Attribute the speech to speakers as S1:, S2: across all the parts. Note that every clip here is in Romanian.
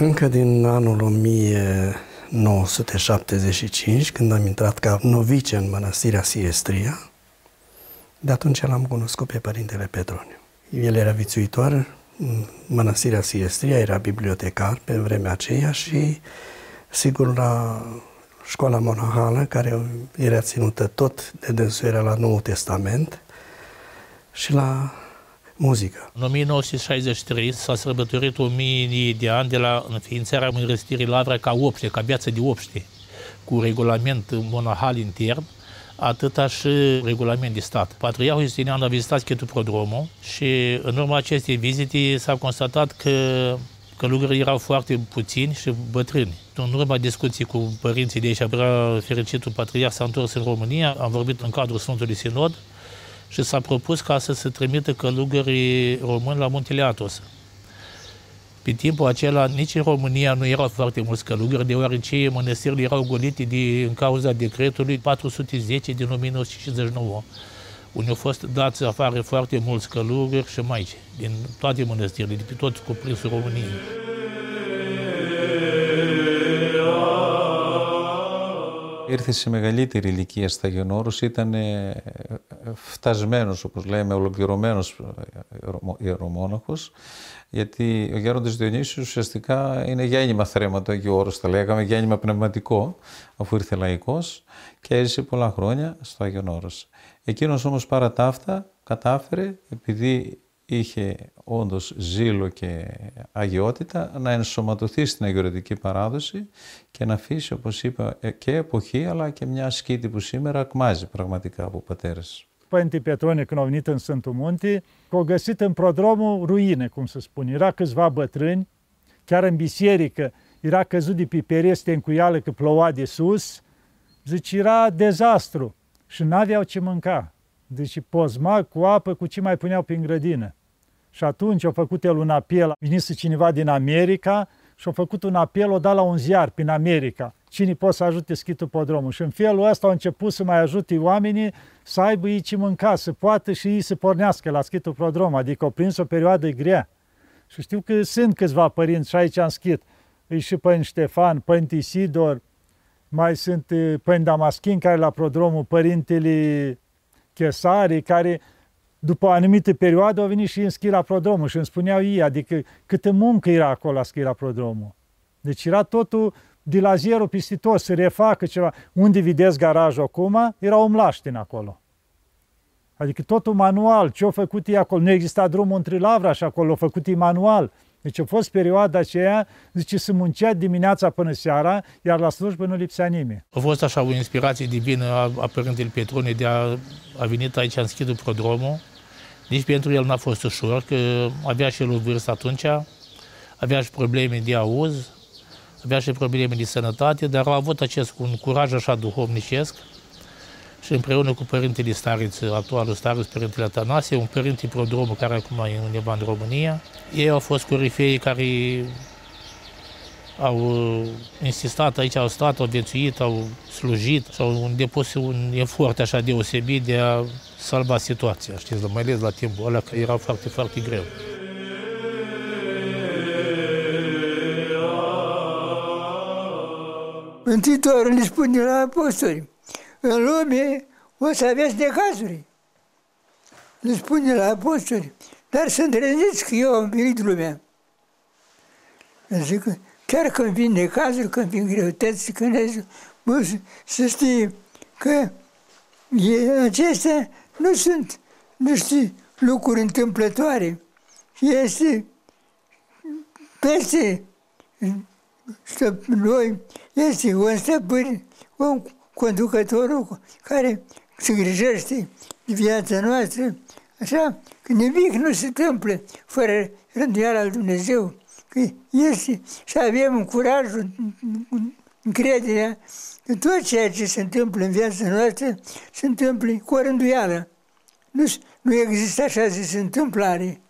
S1: Încă din anul 1975, când am intrat ca novice în mănăstirea Siestria, de atunci l-am cunoscut pe Părintele Petroniu. El era vițuitor în mănăstirea Siestria, era bibliotecar pe vremea aceea și, sigur, la școala monahală, care era ținută tot de dânsul era la Noul Testament și la muzică.
S2: În 1963 s-a sărbătorit 1000 de ani de la înființarea Mănăstirii Lavra ca opște, ca viață de opște, cu regulament monahal intern, atâta și regulament de stat. Patriarhul Justinian a vizitat Prodromul și în urma acestei vizite s-a constatat că călugării erau foarte puțini și bătrâni. În urma discuții cu părinții de aici, vrea fericitul patriarh s-a întors în România, am vorbit în cadrul Sfântului Sinod și s-a propus ca să se trimită călugării români la Muntele Atos. Pe timpul acela, nici în România nu erau foarte mulți călugări, deoarece mănăstirile erau golite de, în cauza decretului 410 din 1959, unde au fost dați afară foarte mulți călugări și maici, din toate mănăstirile, de pe tot cuprinsul României.
S3: Ήρθε σε μεγαλύτερη ηλικία στα Γενόρους, ήταν φτασμένος, όπως λέμε, ολοκληρωμένος ιερομόναχος, γιατί ο Γέροντας Διονύσιος ουσιαστικά είναι γέννημα θρέμα Αγίου Όρος, θα λέγαμε, γέννημα πνευματικό, αφού ήρθε λαϊκός και έζησε πολλά χρόνια στο Άγιον Όρος. Εκείνος όμως παρά τα αυτά κατάφερε, επειδή είχε όντως ζήλο και αγιότητα να ενσωματωθεί στην αγιορετική παράδοση και να αφήσει, όπως είπα, και εποχή αλλά και μια σκήτη που σήμερα ακμάζει πραγματικά από πατέρες.
S4: Părinte Petrone, când au venit în Sfântul Munte, au găsit în prodromul ruine, cum se spune. Era câțiva bătrâni, chiar în biserică, era căzut de pe pereste în cuială că ploua de sus. Zice, era dezastru și n-aveau ce mânca. Deci pozma cu apă, cu ce mai puneau prin grădină. Și atunci a făcut el un apel, venise cineva din America și a făcut un apel, o dat la un ziar prin America. Cine poate să ajute schitul podromul? Și în felul ăsta au început să mai ajute oamenii să aibă ei ce mânca, să poată și ei să pornească la schitul podrom. Adică au prins o perioadă grea. Și știu că sunt câțiva părinți și aici am schit. E și Părinte Ștefan, Părinte Isidor, mai sunt Părinte Damaschin care la prodromul, Părintele Chesari, care după o anumită perioadă au venit și în schila prodromul și îmi spuneau ei, adică câtă muncă era acolo la schila prodromul. Deci era totul de la zero pistitos, să refacă ceva. Unde vedeți garajul acum, era o mlaștină acolo. Adică totul manual, ce au făcut ei acolo. Nu exista drumul între Lavra și acolo, au făcut ei manual. Deci a fost perioada aceea, zice, să muncea dimineața până seara, iar la slujbă nu lipsea nimeni.
S2: A fost așa o inspirație divină a, a Părintele Petrone de a, a venit aici în schidul prodromul. Nici pentru el n-a fost ușor, că avea și el o vârstă atunci, avea și probleme de auz, avea și probleme de sănătate, dar a avut acest un curaj așa duhovnicesc și împreună cu părintele Stareț, actualul Stareț, părintele Atanasie, un părinte prodromul care acum e undeva în România, ei au fost corifei care au insistat aici, au stat, au viețuit, au slujit și au depus un efort așa deosebit de a salva situația, știți, mai ales la timpul ăla, că era foarte, foarte greu.
S5: Mântuitorul îi spune la apostoli, în lume o să aveți necazuri. Le spune la apostoli, dar să îndrăziți că eu am venit lumea. Zic, chiar când vin necazuri, când vin greutăți, când mă, să știi că e, acestea nu sunt, nu știu, lucruri întâmplătoare. Este peste noi, este un stăpân, un conducător care se grijește de viața noastră, așa că nimic nu se întâmplă fără rânduiala al Dumnezeu, că este și avem curajul, încrederea că tot ceea ce se întâmplă în viața noastră se întâmplă cu o rânduială. Nu, nu există așa zis întâmplare.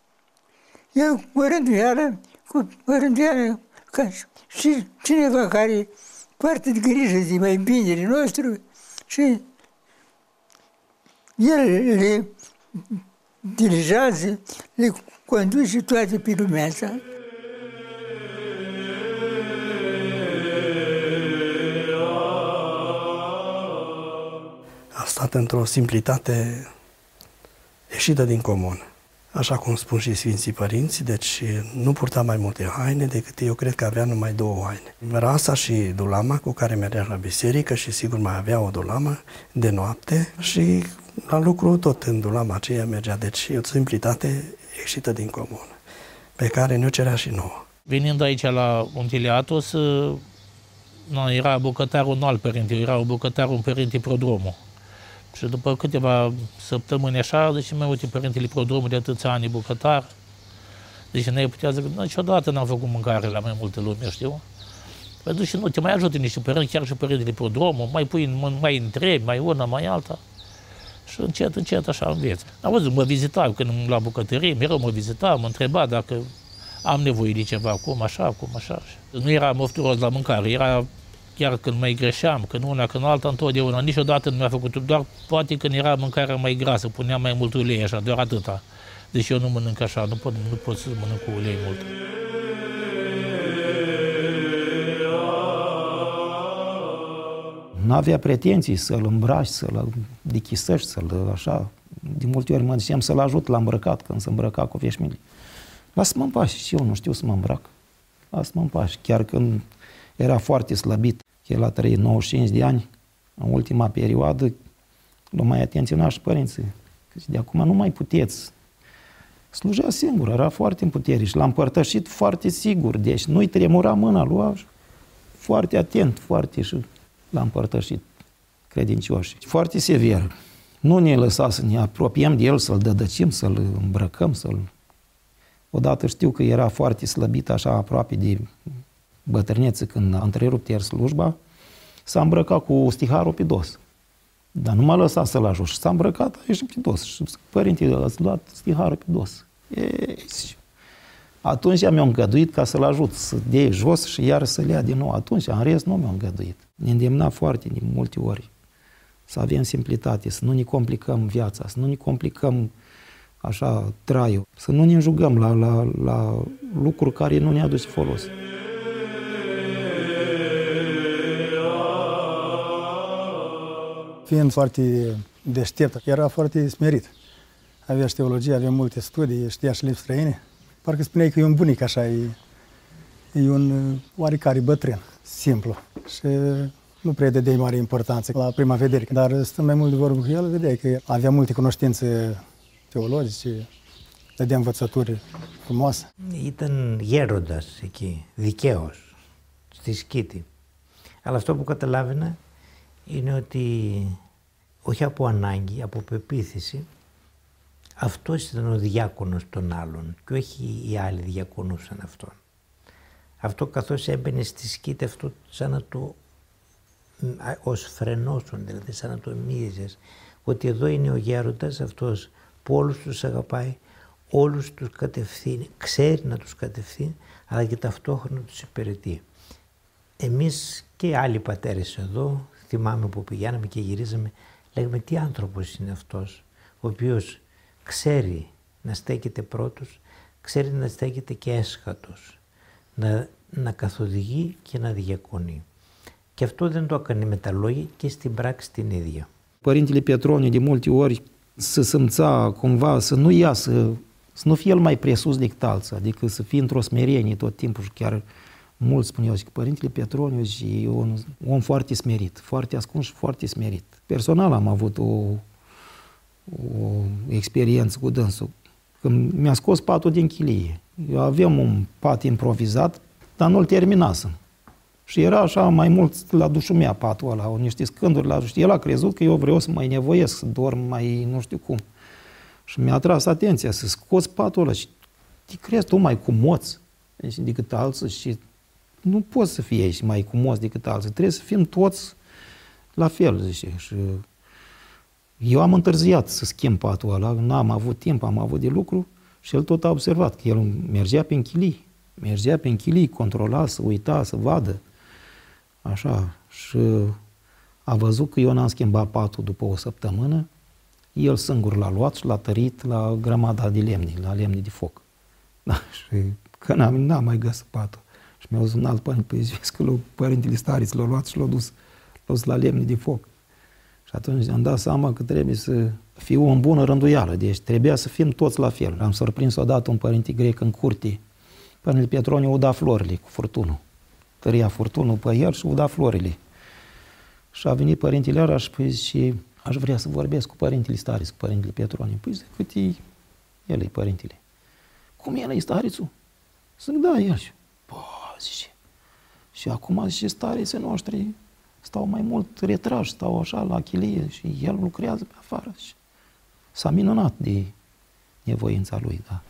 S5: E o rânduială, cu o rânduială ca și cineva care foarte de grijă de mai binele nostru și el le dirigează, le conduce toate pe lumea asta.
S1: A stat într-o simplitate ieșită din comun. Așa cum spun și Sfinții Părinți, deci nu purta mai multe haine decât eu cred că avea numai două haine. Rasa și dulama cu care mergea la biserică și sigur mai avea o dulamă de noapte și la lucru tot în dulama aceea mergea. Deci e o simplitate ieșită din comun, pe care ne-o cerea și nouă.
S2: Venind aici la Muntile Atos, nu, era bucătarul un alt părinte, era bucătarul un părinte prodromul. Și după câteva săptămâni așa, deci mai uite, părintele prodromul de atâția ani bucătar, deci ne putea zic, niciodată n-am făcut mâncare la mai multe lume, știu? Păi duci nu, te mai ajută niște părinți, chiar și părintele prodromul, mai pui, mai întrebi, mai una, mai alta. Și încet, încet așa înveți. Am văzut, mă vizita când la bucătărie, mereu mă vizita, mă întreba dacă am nevoie de ceva, cum așa, cum așa. Nu era mofturos la mâncare, era chiar când mai greșeam, când una, când alta, întotdeauna, niciodată nu mi-a făcut, doar poate când era mâncarea mai grasă, puneam mai mult ulei, așa, doar atâta. Deci eu nu mănânc așa, nu pot, nu pot să mănânc cu ulei mult.
S6: Nu avea pretenții să-l îmbraci, să-l dichisăști, să-l așa. De multe ori mă ziceam să-l ajut la îmbrăcat, când se îmbrăca cu veșmile. Lasă-mă în pași și eu nu știu să mă îmbrac. Lasă-mă în pași. Chiar când era foarte slăbit, el a trăit 95 de ani, în ultima perioadă, nu mai atenționa și părinții. Că de acum nu mai puteți. Slujea singur, era foarte în putere și l-a împărtășit foarte sigur. Deci nu-i tremura mâna, lua foarte atent, foarte și l-a împărtășit credincioși. Foarte sever. Nu ne lăsa să ne apropiem de el, să-l dădăcim, să-l îmbrăcăm, să-l... Odată știu că era foarte slăbit, așa aproape de bătrânețe, când a întrerupt ieri slujba, s-a îmbrăcat cu stiharul pe dos. Dar nu m-a lăsat să-l ajut. Și s-a îmbrăcat, a ieșit pe dos. Și părintele a luat stiharul pe dos. E, atunci mi-am îngăduit ca să-l ajut să dea jos și iar să-l ia din nou. Atunci, în rest, nu mi-am îngăduit. Ne îndemna foarte de multe ori să avem simplitate, să nu ne complicăm viața, să nu ne complicăm așa traiul, să nu ne înjugăm la, la, la lucruri care nu ne aduce folos.
S7: Fiind foarte deștept, era foarte smerit. Avea și teologie, avea multe studii, știa și limbi străine. Parcă spuneai că e un bunic așa, e, e un oarecare bătrân, simplu. Și nu prea dădeai mare importanță la prima vedere, dar stând mai mult de vorbă cu el, vedeai că avea multe cunoștințe teologice, dădea învățături frumoase.
S8: Ήταν γέροντας εκεί, δικαίος, στη Σκήτη. Αλλά αυτό που καταλάβαινα είναι ότι όχι από ανάγκη, από πεποίθηση, αυτός ήταν ο διάκονος των άλλων και όχι οι άλλοι διακονούσαν αυτόν. Αυτό καθώς έμπαινε στη σκήτη αυτό σαν να το ως φρενώσουν, δηλαδή σαν να το μύριζες, ότι εδώ είναι ο γέροντας αυτός που όλους τους αγαπάει, όλους τους κατευθύνει, ξέρει να τους κατευθύνει, αλλά και ταυτόχρονα τους υπηρετεί. Εμείς και άλλοι πατέρες εδώ, θυμάμαι που πηγαίναμε και γυρίζαμε, λέγαμε τι άνθρωπος είναι αυτός, ο οποίος ξέρει να στέκεται πρώτος, ξέρει να στέκεται και έσχατος, να, να καθοδηγεί και να διακονεί. Και αυτό δεν το έκανε με τα λόγια και στην πράξη την ίδια.
S6: Părintele Petroniu de multe ori să simța cumva, să nu iasă, să nu fie el mai presus decât alții, adică să fie într-o smerenie tot timpul și chiar mulți spuneau că Părintele Petroniu e un om foarte smerit, foarte ascuns și foarte smerit. Personal am avut o, o experiență cu dânsul. Când mi-a scos patul din chilie. Eu aveam un pat improvizat, dar nu-l terminasem. Și era așa mai mult la dușul mea patul ăla, niște scânduri la duș. El a crezut că eu vreau să mai nevoiesc, să dorm mai nu știu cum. Și mi-a tras atenția să scoți patul ăla și te crezi tu mai cu moț deci, decât alții și nu poți să fii aici mai cumos decât alții. Trebuie să fim toți la fel, zice. Și eu am întârziat să schimb patul ăla, n-am avut timp, am avut de lucru și el tot a observat că el mergea pe închilii. Mergea pe închilii, controla, să uita, să vadă. Așa. Și a văzut că eu n-am schimbat patul după o săptămână, el singur l-a luat și l-a tărit la grămada de lemne, la lemne de foc. Da, și că n-am, n-am mai găsit patul. Și mi-au zis un alt părinte, păi vezi că l părintele stareț l-a luat și l-a dus, l-a dus la lemne de foc. Și atunci am dat seama că trebuie să fiu în bună rânduială, deci trebuia să fim toți la fel. Am surprins odată un părinte grec în curte, Părintele Petroniu uda florile cu furtunul. Tăria furtunul pe el și uda florile. Și a venit părintele ăla și păi și aș vrea să vorbesc cu părintele Staris, cu părintele Petroniu. Păi zic, cât e, el e părintele. Cum el e Starițul? Zic, da, el. Bă, zice. Și acum, zice, Starițe noștri stau mai mult retrași, stau așa la chilie și el lucrează pe afară. Și s-a minunat de nevoința lui, da.